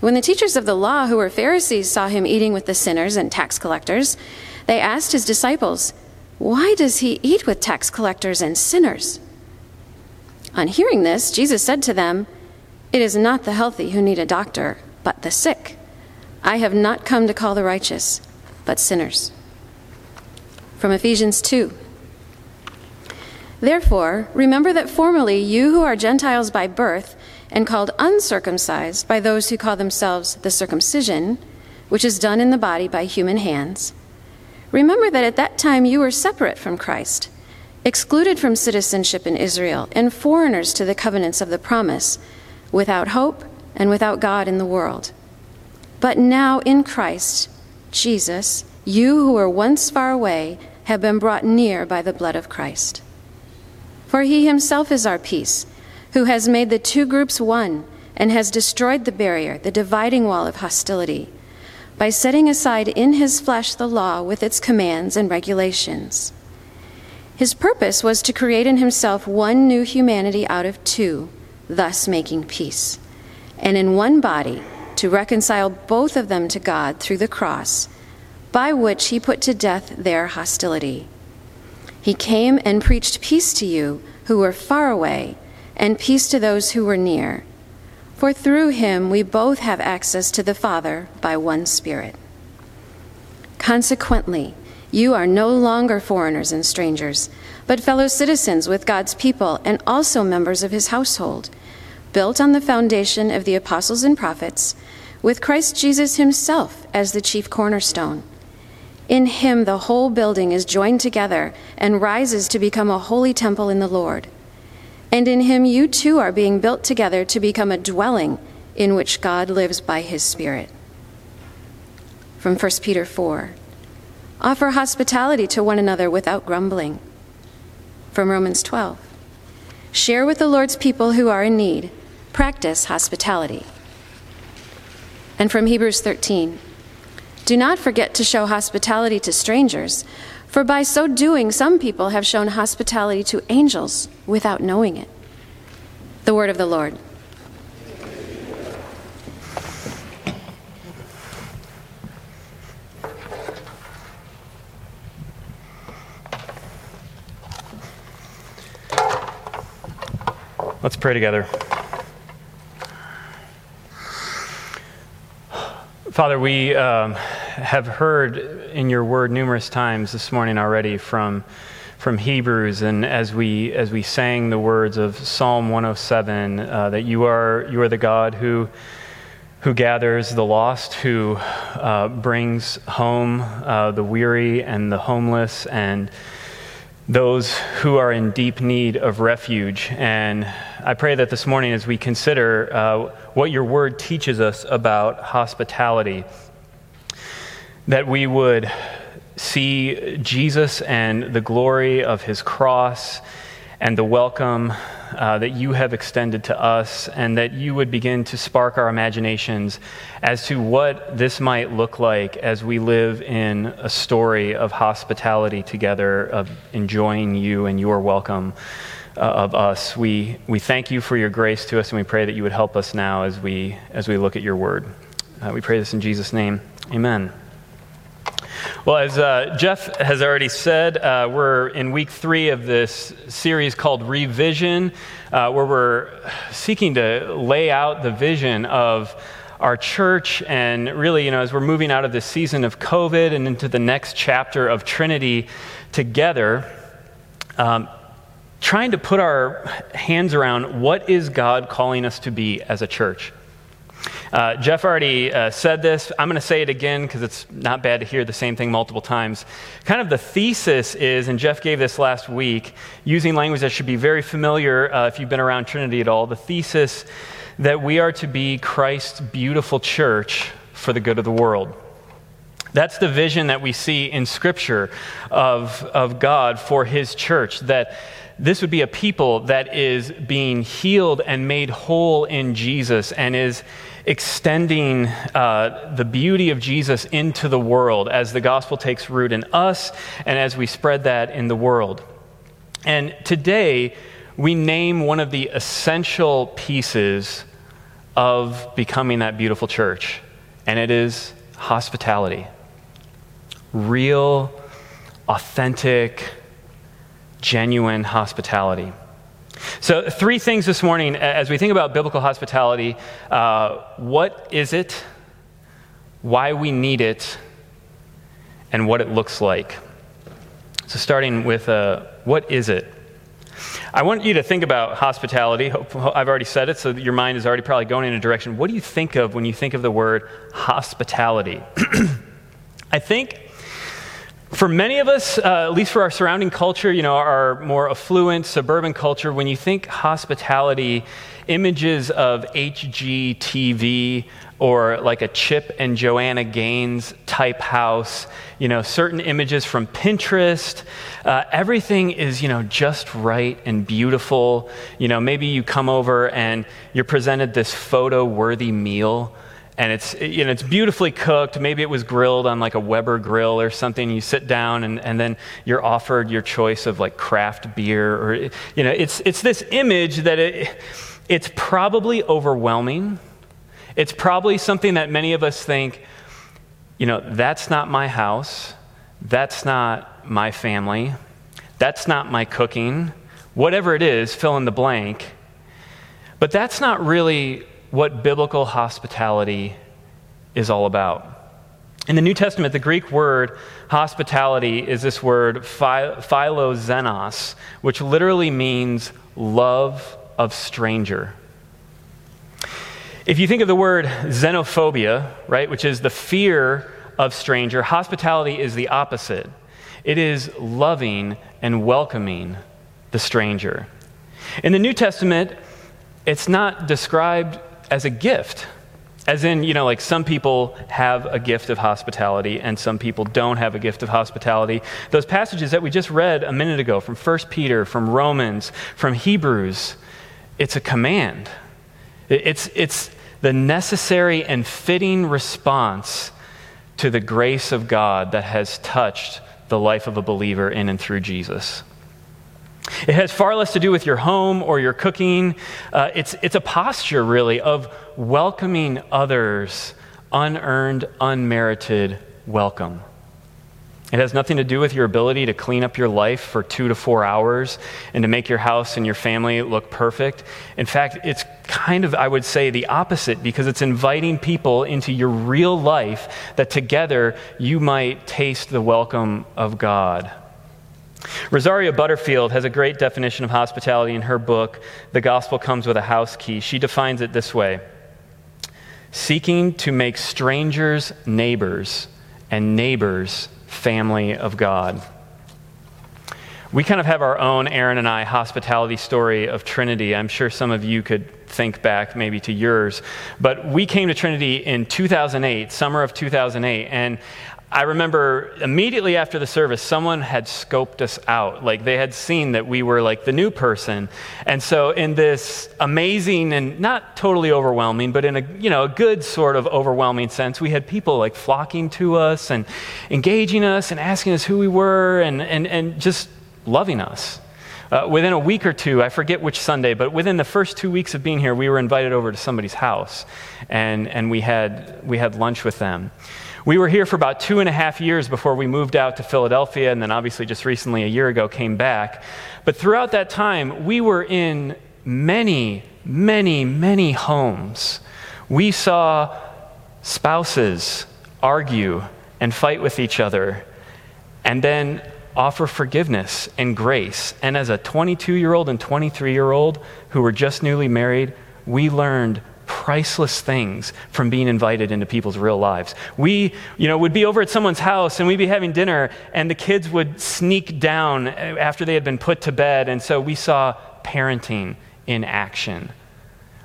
When the teachers of the law, who were Pharisees, saw him eating with the sinners and tax collectors, they asked his disciples, Why does he eat with tax collectors and sinners? On hearing this, Jesus said to them, It is not the healthy who need a doctor, but the sick. I have not come to call the righteous, but sinners. From Ephesians 2. Therefore, remember that formerly you who are Gentiles by birth and called uncircumcised by those who call themselves the circumcision, which is done in the body by human hands, remember that at that time you were separate from Christ, excluded from citizenship in Israel, and foreigners to the covenants of the promise, without hope and without God in the world. But now in Christ, Jesus, you who were once far away have been brought near by the blood of Christ. For he himself is our peace, who has made the two groups one and has destroyed the barrier, the dividing wall of hostility, by setting aside in his flesh the law with its commands and regulations. His purpose was to create in himself one new humanity out of two, thus making peace, and in one body to reconcile both of them to God through the cross, by which he put to death their hostility. He came and preached peace to you who were far away, and peace to those who were near. For through him we both have access to the Father by one Spirit. Consequently, you are no longer foreigners and strangers, but fellow citizens with God's people and also members of his household, built on the foundation of the apostles and prophets with Christ Jesus himself as the chief cornerstone. In him, the whole building is joined together and rises to become a holy temple in the Lord. And in him, you too are being built together to become a dwelling in which God lives by his Spirit. From 1 Peter 4 Offer hospitality to one another without grumbling. From Romans 12 Share with the Lord's people who are in need. Practice hospitality and from Hebrews 13. Do not forget to show hospitality to strangers, for by so doing, some people have shown hospitality to angels without knowing it. The word of the Lord. Let's pray together. Father, we um, have heard in your word numerous times this morning already from, from Hebrews, and as we, as we sang the words of Psalm 107, uh, that you are, you are the God who, who gathers the lost, who uh, brings home uh, the weary and the homeless, and those who are in deep need of refuge. And I pray that this morning, as we consider uh, what your word teaches us about hospitality, that we would see Jesus and the glory of his cross and the welcome uh, that you have extended to us, and that you would begin to spark our imaginations as to what this might look like as we live in a story of hospitality together, of enjoying you and your welcome uh, of us. We, we thank you for your grace to us, and we pray that you would help us now as we, as we look at your word. Uh, we pray this in Jesus' name. Amen. Well, as uh, Jeff has already said, uh, we're in week three of this series called Revision, uh, where we're seeking to lay out the vision of our church. And really, you know, as we're moving out of this season of COVID and into the next chapter of Trinity together, um, trying to put our hands around what is God calling us to be as a church. Uh, Jeff already uh, said this. I'm going to say it again because it's not bad to hear the same thing multiple times. Kind of the thesis is, and Jeff gave this last week, using language that should be very familiar uh, if you've been around Trinity at all. The thesis that we are to be Christ's beautiful church for the good of the world. That's the vision that we see in Scripture of, of God for His church, that this would be a people that is being healed and made whole in Jesus and is extending uh, the beauty of Jesus into the world as the gospel takes root in us and as we spread that in the world. And today, we name one of the essential pieces of becoming that beautiful church, and it is hospitality. Real, authentic, genuine hospitality. So, three things this morning as we think about biblical hospitality uh, what is it, why we need it, and what it looks like. So, starting with uh, what is it? I want you to think about hospitality. I've already said it, so your mind is already probably going in a direction. What do you think of when you think of the word hospitality? I think for many of us, uh, at least for our surrounding culture, you know, our more affluent suburban culture, when you think hospitality, images of HGTV or like a Chip and Joanna Gaines type house, you know, certain images from Pinterest, uh, everything is, you know, just right and beautiful. You know, maybe you come over and you're presented this photo worthy meal and it's you know it's beautifully cooked. Maybe it was grilled on like a weber grill or something. You sit down and, and then you're offered your choice of like craft beer or you know it's it's this image that it, it's probably overwhelming. It's probably something that many of us think you know that's not my house. That's not my family. That's not my cooking. Whatever it is fill in the blank. But that's not really what biblical hospitality is all about. In the New Testament, the Greek word hospitality is this word philoxenos, which literally means love of stranger. If you think of the word xenophobia, right, which is the fear of stranger, hospitality is the opposite. It is loving and welcoming the stranger. In the New Testament, it's not described as a gift. As in, you know, like some people have a gift of hospitality and some people don't have a gift of hospitality. Those passages that we just read a minute ago from 1 Peter, from Romans, from Hebrews, it's a command. It's, it's the necessary and fitting response to the grace of God that has touched the life of a believer in and through Jesus. It has far less to do with your home or your cooking. Uh, it's, it's a posture, really, of welcoming others, unearned, unmerited welcome. It has nothing to do with your ability to clean up your life for two to four hours and to make your house and your family look perfect. In fact, it's kind of, I would say, the opposite because it's inviting people into your real life that together you might taste the welcome of God. Rosaria Butterfield has a great definition of hospitality in her book, The Gospel Comes with a House Key. She defines it this way seeking to make strangers neighbors and neighbors family of God. We kind of have our own, Aaron and I, hospitality story of Trinity. I'm sure some of you could think back maybe to yours. But we came to Trinity in 2008, summer of 2008, and I remember immediately after the service, someone had scoped us out. Like they had seen that we were like the new person. And so, in this amazing and not totally overwhelming, but in a, you know, a good sort of overwhelming sense, we had people like flocking to us and engaging us and asking us who we were and, and, and just loving us. Uh, within a week or two, I forget which Sunday, but within the first two weeks of being here, we were invited over to somebody's house and, and we, had, we had lunch with them. We were here for about two and a half years before we moved out to Philadelphia, and then obviously just recently, a year ago, came back. But throughout that time, we were in many, many, many homes. We saw spouses argue and fight with each other, and then offer forgiveness and grace. And as a 22 year old and 23 year old who were just newly married, we learned priceless things from being invited into people's real lives. We, you know, would be over at someone's house and we'd be having dinner and the kids would sneak down after they had been put to bed and so we saw parenting in action.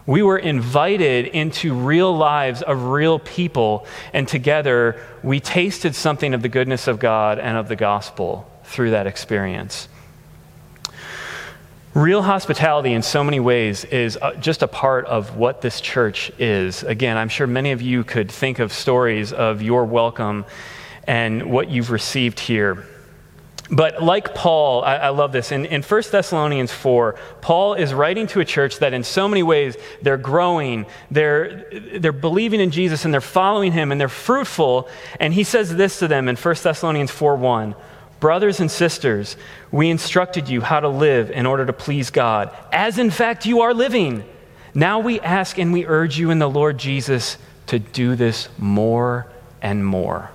We were invited into real lives of real people, and together we tasted something of the goodness of God and of the gospel through that experience. Real hospitality, in so many ways, is uh, just a part of what this church is. Again, I'm sure many of you could think of stories of your welcome and what you've received here. But like Paul, I, I, love this. In, in 1 Thessalonians 4, Paul is writing to a church that in so many ways they're growing, they're, they're believing in Jesus, and they're following him, and they're fruitful. And he says this to them in 1 Thessalonians 4 1 Brothers and sisters, we instructed you how to live in order to please God, as in fact you are living. Now we ask and we urge you in the Lord Jesus to do this more and more.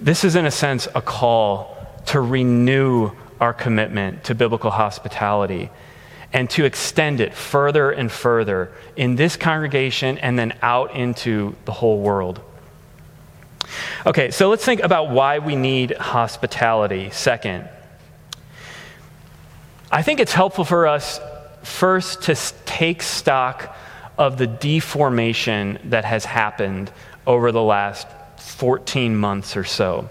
This is, in a sense, a call to renew our commitment to biblical hospitality and to extend it further and further in this congregation and then out into the whole world. Okay, so let's think about why we need hospitality second. I think it's helpful for us first to take stock of the deformation that has happened over the last 14 months or so.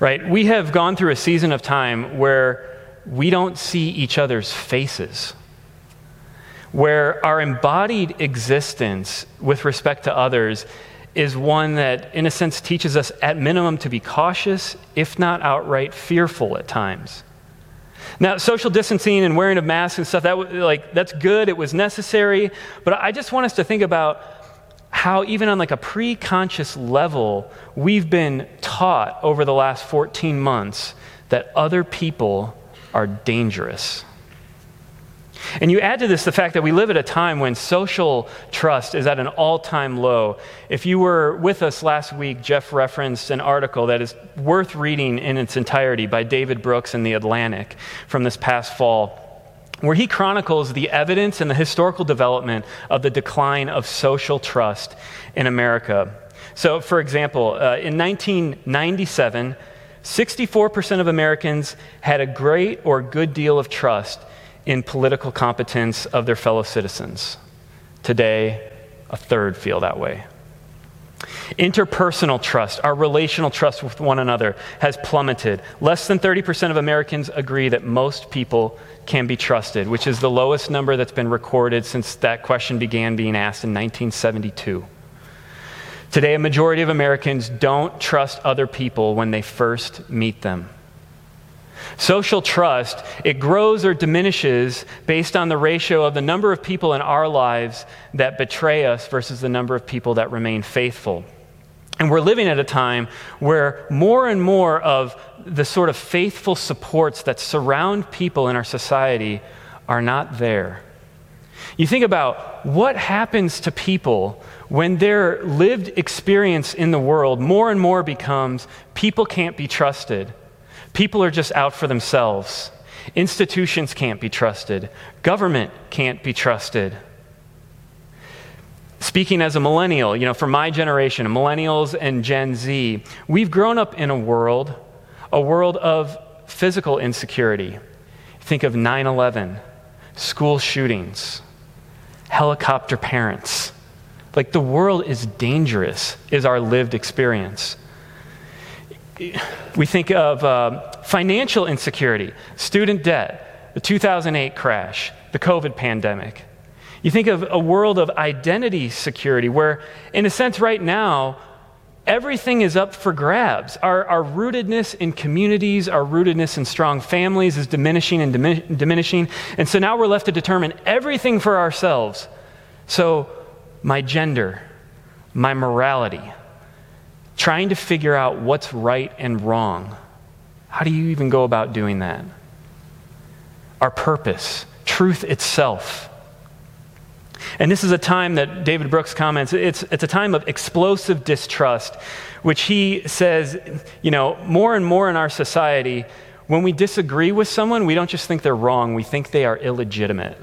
Right? We have gone through a season of time where we don't see each other's faces, where our embodied existence with respect to others is one that, in a sense, teaches us at minimum to be cautious, if not outright fearful at times. Now, social distancing and wearing of masks and stuff, that, like, that's good, it was necessary, but I just want us to think about how, even on like a pre conscious level, we've been taught over the last 14 months that other people are dangerous. And you add to this the fact that we live at a time when social trust is at an all time low. If you were with us last week, Jeff referenced an article that is worth reading in its entirety by David Brooks in The Atlantic from this past fall, where he chronicles the evidence and the historical development of the decline of social trust in America. So, for example, uh, in 1997, 64% of Americans had a great or good deal of trust in political competence of their fellow citizens. Today, a third feel that way. Interpersonal trust, our relational trust with one another, has plummeted. Less than 30% of Americans agree that most people can be trusted, which is the lowest number that's been recorded since that question began being asked in 1972. Today, a majority of Americans don't trust other people when they first meet them. Social trust, it grows or diminishes based on the ratio of the number of people in our lives that betray us versus the number of people that remain faithful. And we're living at a time where more and more of the sort of faithful supports that surround people in our society are not there. You think about what happens to people when their lived experience in the world more and more becomes people can't be trusted People are just out for themselves. Institutions can't be trusted. Government can't be trusted. Speaking as a millennial, you know, for my generation, millennials and Gen Z, we've grown up in a world, a world of physical insecurity. Think of 9 11, school shootings, helicopter parents. Like the world is dangerous, is our lived experience we think of uh, financial insecurity, student debt, the 2008 crash, the COVID pandemic. You think of a world of identity security where, in a sense, right now, everything is up for grabs. Our, our rootedness in communities, our rootedness in strong families is diminishing and dimi- diminishing. And so now we're left to determine everything for ourselves. So, my gender, my morality, trying to figure out what's right and wrong. How do you even go about doing that? Our purpose, truth itself. And this is a time that David Brooks comments, it's, it's a time of explosive distrust, which he says, you know, more and more in our society, when we disagree with someone, we don't just think they're wrong, we think they are illegitimate.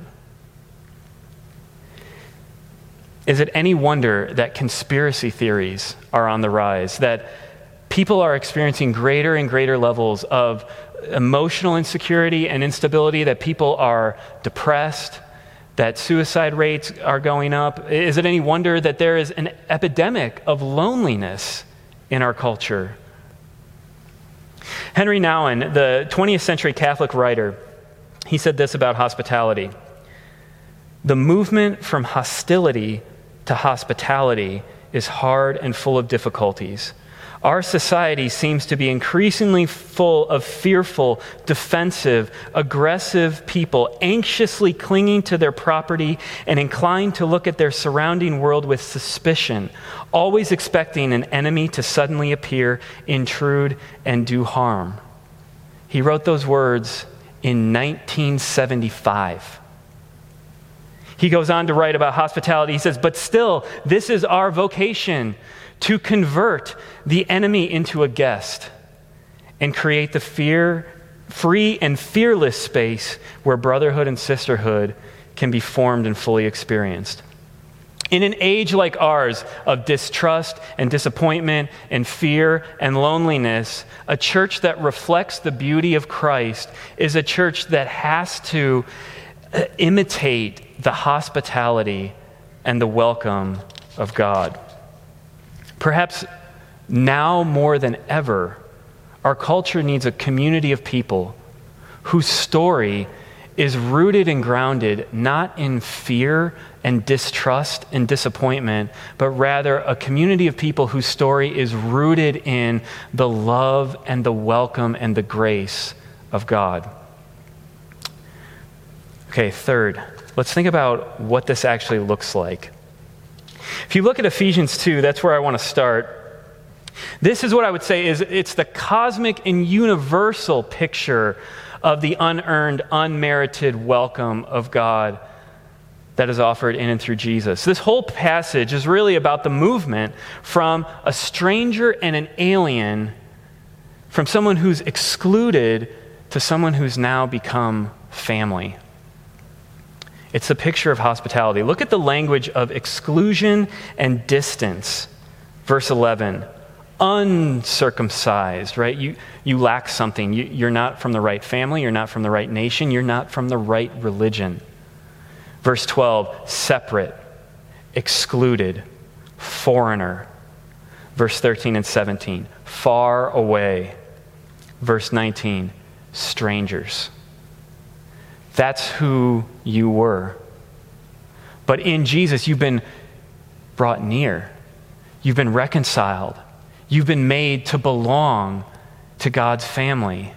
Is it any wonder that conspiracy theories are on the rise, that people are experiencing greater and greater levels of emotional insecurity and instability, that people are depressed, that suicide rates are going up? Is it any wonder that there is an epidemic of loneliness in our culture? Henri Nouwen, the 20th century Catholic writer, he said this about hospitality The movement from hostility to hospitality is hard and full of difficulties. Our society seems to be increasingly full of fearful, defensive, aggressive people, anxiously clinging to their property and inclined to look at their surrounding world with suspicion, always expecting an enemy to suddenly appear, intrude, and do harm. He wrote those words in 1975. He goes on to write about hospitality. He says, But still, this is our vocation to convert the enemy into a guest and create the fear free and fearless space where brotherhood and sisterhood can be formed and fully experienced. In an age like ours of distrust and disappointment and fear and loneliness, a church that reflects the beauty of Christ is a church that has to uh, imitate the hospitality and the welcome of God. Perhaps now more than ever, our culture needs a community of people whose story is rooted and grounded not in fear and distrust and disappointment, but rather a community of people whose story is rooted in the love and the welcome and the grace of God. Okay, third, let's think about what this actually looks like. If you look at Ephesians 2, that's where I want to start. This is what I would say is it's the cosmic and universal picture of the unearned, unmerited welcome of God that is offered in and through Jesus. This whole passage is really about the movement from a stranger and an alien, from someone who's excluded to someone who's now become family. It's a picture of hospitality. Look at the language of exclusion and distance. Verse 11 uncircumcised, right? You, you lack something. You, you're not from the right family. You're not from the right nation. You're not from the right religion. Verse 12 separate, excluded, foreigner. Verse 13 and 17 far away. Verse 19 strangers. That's who you were. But in Jesus, you've been brought near, you've been reconciled, you've been made to belong to God's family.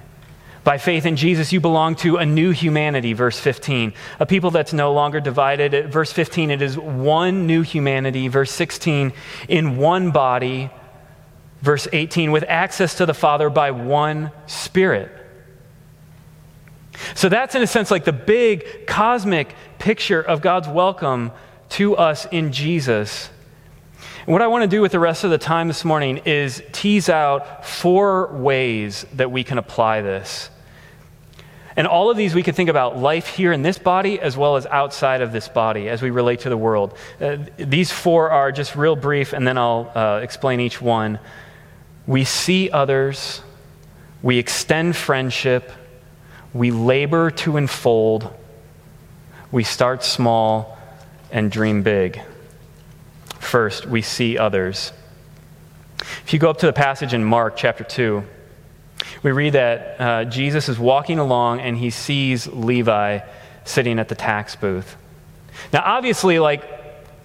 By faith in Jesus, you belong to a new humanity, verse 15. A people that's no longer divided. Verse 15, it is one new humanity. Verse 16, in one body. Verse 18, with access to the Father by one Spirit. So that's, in a sense, like the big cosmic picture of God's welcome to us in Jesus. And what I want to do with the rest of the time this morning is tease out four ways that we can apply this. And all of these we can think about life here in this body as well as outside of this body as we relate to the world. Uh, these four are just real brief, and then I'll uh, explain each one. We see others, we extend friendship, we labor to unfold. We start small and dream big. First, we see others. If you go up to the passage in Mark chapter 2, we read that uh, Jesus is walking along and he sees Levi sitting at the tax booth. Now, obviously, like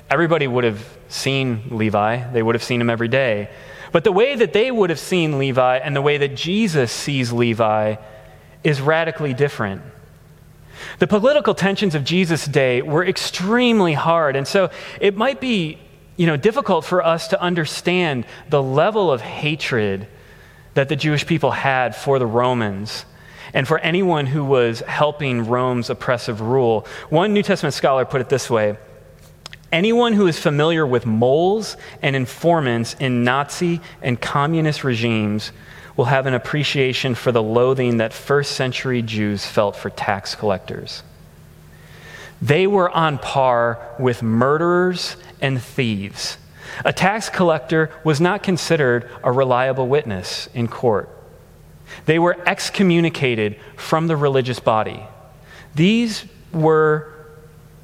everybody would have seen Levi, they would have seen him every day. But the way that they would have seen Levi and the way that Jesus sees Levi is radically different. The political tensions of Jesus' day were extremely hard, and so it might be you know, difficult for us to understand the level of hatred that the Jewish people had for the Romans and for anyone who was helping Rome's oppressive rule. One New Testament scholar put it this way Anyone who is familiar with moles and informants in Nazi and communist regimes will have an appreciation for the loathing that first century Jews felt for tax collectors. They were on par with murderers and thieves. A tax collector was not considered a reliable witness in court. They were excommunicated from the religious body. These were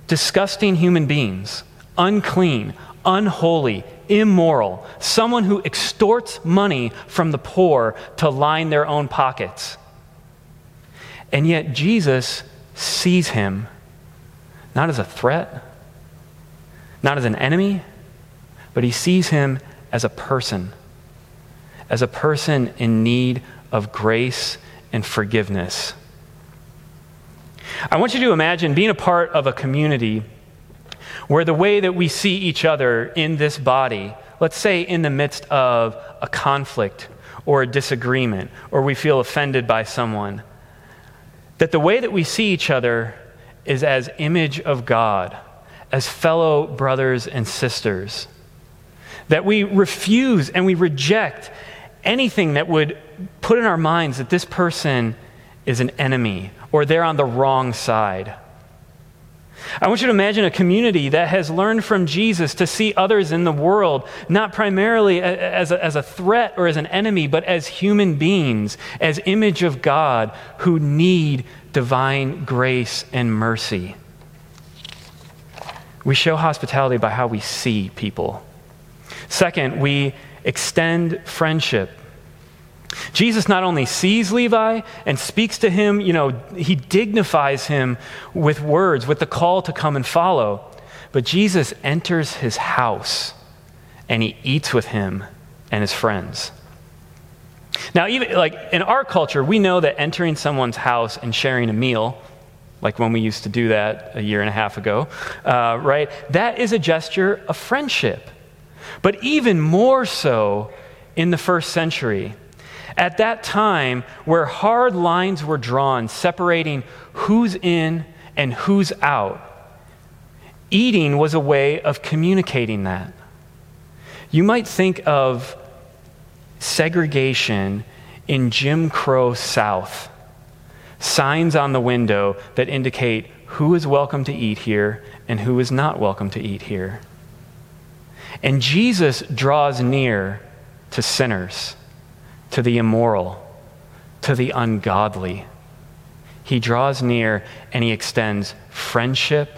disgusting human beings, unclean, unholy, immoral, someone who extorts money from the poor to line their own pockets. And yet Jesus sees him not as a threat, not as an enemy, but he sees him as a person, as a person in need of grace and forgiveness. I want you to imagine being a part of a community where the way that we see each other in this body, let's say in the midst of a conflict or a disagreement, or we feel offended by someone, that the way that we see each other is as image of God, as fellow brothers and sisters. That we refuse and we reject anything that would put in our minds that this person is an enemy or they're on the wrong side. I want you to imagine a community that has learned from Jesus to see others in the world not primarily as a, as a threat or as an enemy, but as human beings, as image of God who need divine grace and mercy. We show hospitality by how we see people. Second, we extend friendship. Jesus not only sees Levi and speaks to him, you know, he dignifies him with words, with the call to come and follow, but Jesus enters his house and he eats with him and his friends. Now, even like in our culture, we know that entering someone's house and sharing a meal, like when we used to do that a year and a half ago, uh, right? That is a gesture of friendship. But even more so in the first century, at that time, where hard lines were drawn separating who's in and who's out, eating was a way of communicating that. You might think of segregation in Jim Crow South, signs on the window that indicate who is welcome to eat here and who is not welcome to eat here. And Jesus draws near to sinners to the immoral, to the ungodly. He draws near and he extends friendship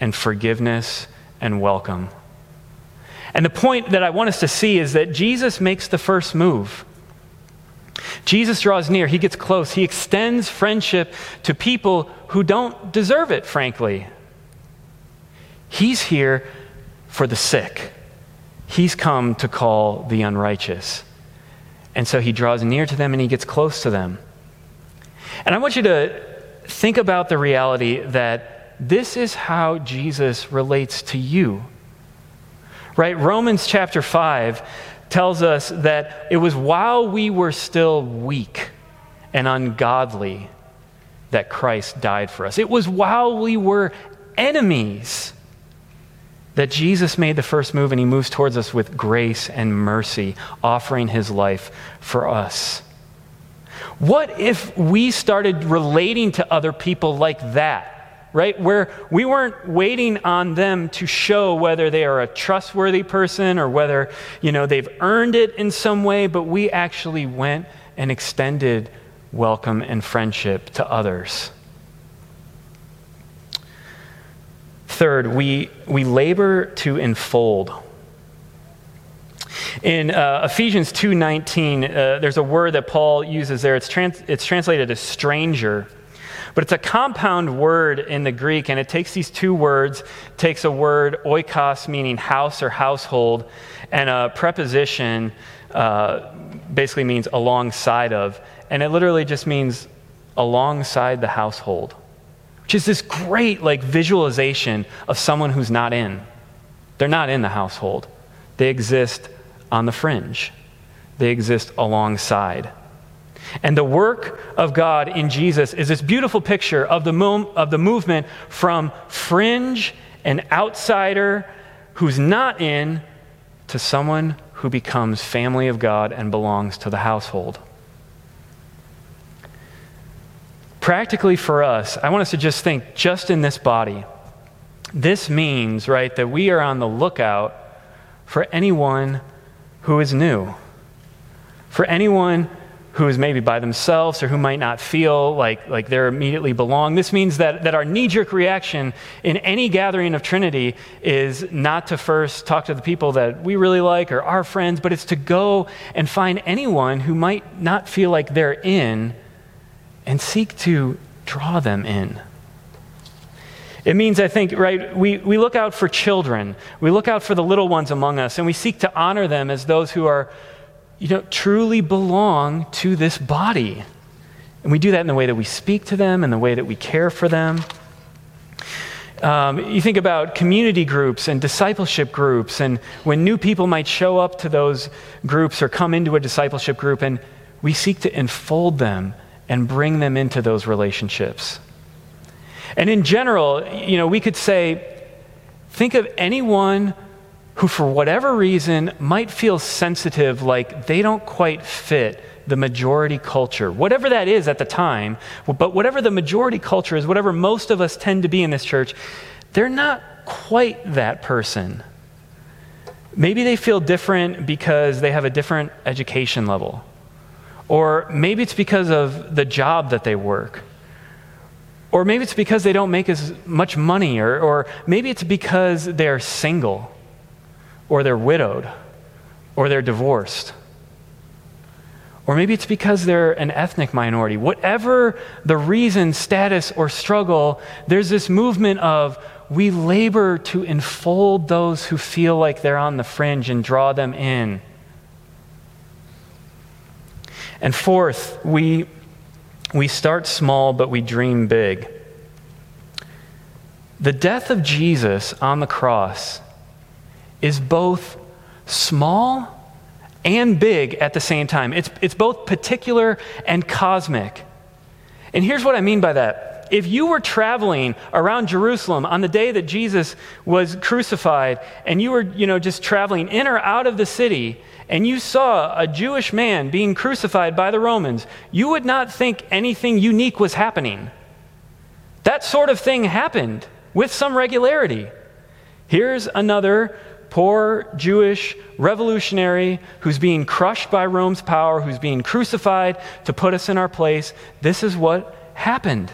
and forgiveness and welcome. And the point that I want us to see is that Jesus makes the first move. Jesus draws near, he gets close, he extends friendship to people who don't deserve it, frankly. He's here for the sick, he's come to call the unrighteous. And so he draws near to them and he gets close to them. And I want you to think about the reality that this is how Jesus relates to you. Right? Romans chapter 5 tells us that it was while we were still weak and ungodly that Christ died for us. It was while we were enemies that Jesus made the first move and he moves towards us with grace and mercy, offering his life for us. What if we started relating to other people like that? Right? Where we weren't waiting on them to show whether they are a trustworthy person or whether, you know, they've earned it in some way, but we actually went and extended welcome and friendship to others. Third, we, we labor to enfold. In uh, Ephesians 2.19, uh, there's a word that Paul uses there. It's, trans- it's translated as stranger. But it's a compound word in the Greek, and it takes these two words, takes a word, oikos, meaning house or household, and a preposition uh, basically means alongside of. And it literally just means alongside the household which is this great like visualization of someone who's not in. They're not in the household. They exist on the fringe. They exist alongside. And the work of God in Jesus is this beautiful picture of the, mo- of the movement from fringe and outsider who's not in to someone who becomes family of God and belongs to the household. Practically for us, I want us to just think just in this body. This means, right, that we are on the lookout for anyone who is new, for anyone who is maybe by themselves or who might not feel like, like they're immediately belong. This means that, that our knee jerk reaction in any gathering of Trinity is not to first talk to the people that we really like or our friends, but it's to go and find anyone who might not feel like they're in and seek to draw them in. It means, I think, right, we, we look out for children. We look out for the little ones among us, and we seek to honor them as those who are you know, truly belong to this body. And we do that in the way that we speak to them, in the way that we care for them. Um, you think about community groups and discipleship groups, and when new people might show up to those groups or come into a discipleship group, and we seek to enfold them and bring them into those relationships. And in general, you know, we could say, think of anyone who, for whatever reason, might feel sensitive like they don't quite fit the majority culture, whatever that is at the time, but whatever the majority culture is, whatever most of us tend to be in this church, they're not quite that person. Maybe they feel different because they have a different education level. Or maybe it's because of the job that they work. Or maybe it's because they don't make as much money. Or, or maybe it's because they're single or they're widowed, or they're divorced. Or maybe it's because they're an ethnic minority. Whatever the reason, status, or struggle, there's this movement of we labor to enfold those who feel like they're on the fringe and draw them in. And fourth, we, we start small, but we dream big. The death of Jesus on the cross is both small and big at the same time. It's, it's both particular and cosmic. And here's what I mean by that. If you were traveling around Jerusalem on the day that Jesus was crucified, and you were, you know, just traveling in or out of the city, and you saw a Jewish man being crucified by the Romans, you would not think anything unique was happening. That sort of thing happened with some regularity. Here's another poor Jewish revolutionary who's being crushed by Rome's power, who's being crucified to put us in our place. This is what happened.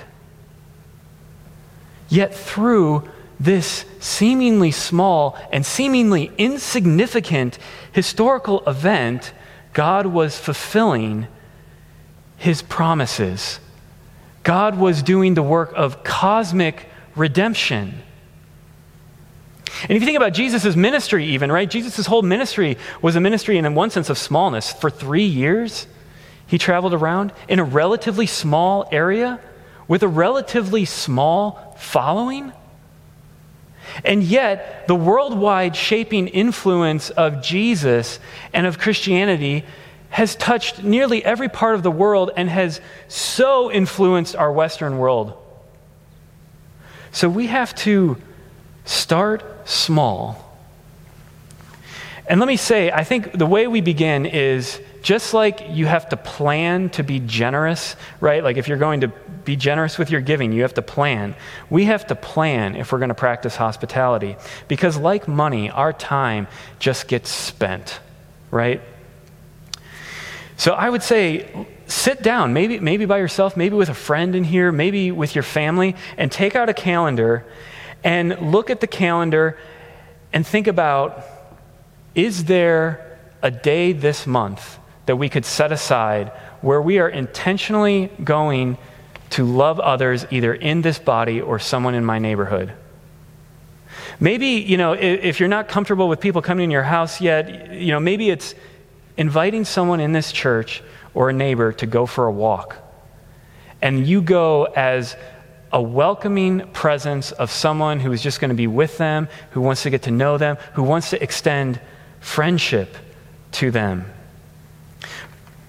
Yet, through this seemingly small and seemingly insignificant historical event, God was fulfilling his promises. God was doing the work of cosmic redemption. And if you think about Jesus' ministry, even, right? Jesus' whole ministry was a ministry, in one sense, of smallness. For three years, he traveled around in a relatively small area with a relatively small following. And yet, the worldwide shaping influence of Jesus and of Christianity has touched nearly every part of the world and has so influenced our Western world. So we have to start small. And let me say, I think the way we begin is just like you have to plan to be generous, right? Like if you're going to be generous with your giving, you have to plan. We have to plan if we're going to practice hospitality. Because, like money, our time just gets spent, right? So I would say, sit down, maybe, maybe by yourself, maybe with a friend in here, maybe with your family, and take out a calendar and look at the calendar and think about is there a day this month that we could set aside where we are intentionally going to love others either in this body or someone in my neighborhood? Maybe, you know, if you're not comfortable with people coming in your house yet, you know, maybe it's inviting someone in this church or a neighbor to go for a walk. And you go as a welcoming presence of someone who is just going to be with them, who wants to get to know them, who wants to extend friendship to them.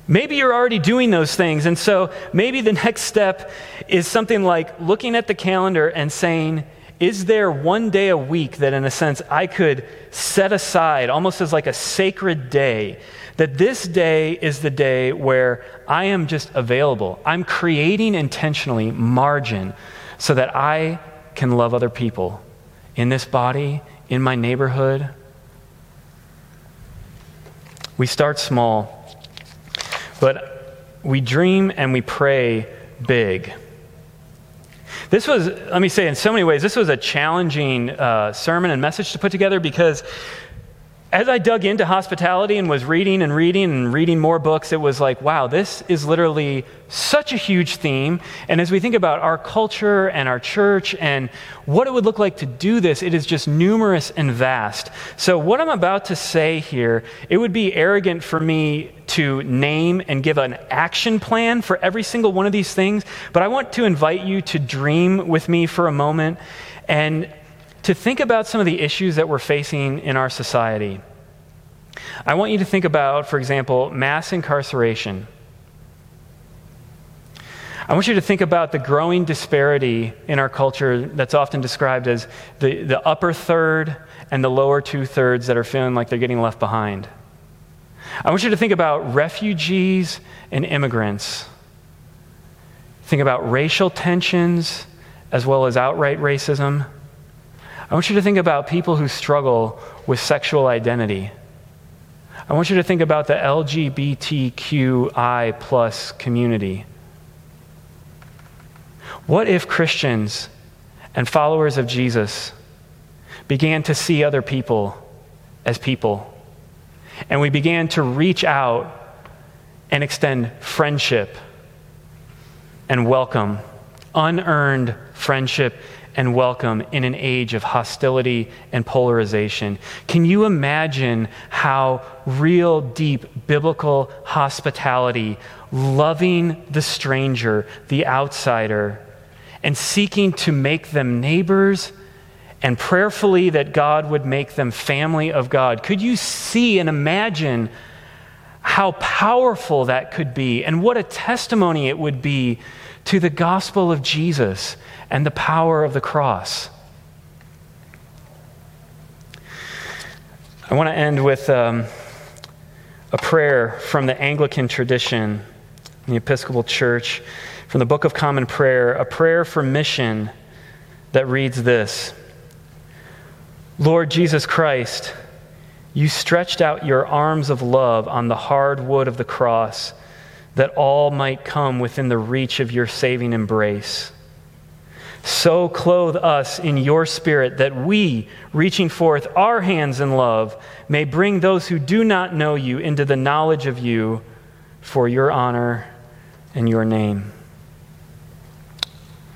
Maybe you're already doing those things, and so maybe the next step is something like looking at the calendar and saying, Is there one day a week that, in a sense, I could set aside almost as like a sacred day? That this day is the day where I am just available. I'm creating intentionally margin so that I can love other people in this body, in my neighborhood. We start small, but we dream and we pray big. This was, let me say, in so many ways, this was a challenging uh, sermon and message to put together because as I dug into hospitality and was reading and reading and reading more books, it was like, wow, this is literally such a huge theme. And as we think about our culture and our church and what it would look like to do this, it is just numerous and vast. So, what I'm about to say here, it would be arrogant for me to name and give an action plan for every single one of these things, but I want to invite you to dream with me for a moment and to think about some of the issues that we're facing in our society. I want you to think about, for example, mass incarceration. I want you to think about the growing disparity in our culture that's often described as the, the upper third and the lower two thirds that are feeling like they're getting left behind. I want you to think about refugees and immigrants. Think about racial tensions as well as outright racism. I want you to think about people who struggle with sexual identity. I want you to think about the LGBTQI plus community. What if Christians and followers of Jesus began to see other people as people? And we began to reach out and extend friendship and welcome, unearned friendship and welcome in an age of hostility and polarization. Can you imagine how real, deep biblical hospitality, loving the stranger, the outsider, and seeking to make them neighbors? And prayerfully that God would make them family of God. Could you see and imagine how powerful that could be and what a testimony it would be to the gospel of Jesus and the power of the cross. I want to end with um, a prayer from the Anglican tradition the Episcopal Church, from the Book of Common Prayer, a prayer for mission that reads this Lord Jesus Christ, you stretched out your arms of love on the hard wood of the cross that all might come within the reach of your saving embrace. So clothe us in your spirit that we, reaching forth our hands in love, may bring those who do not know you into the knowledge of you for your honor and your name.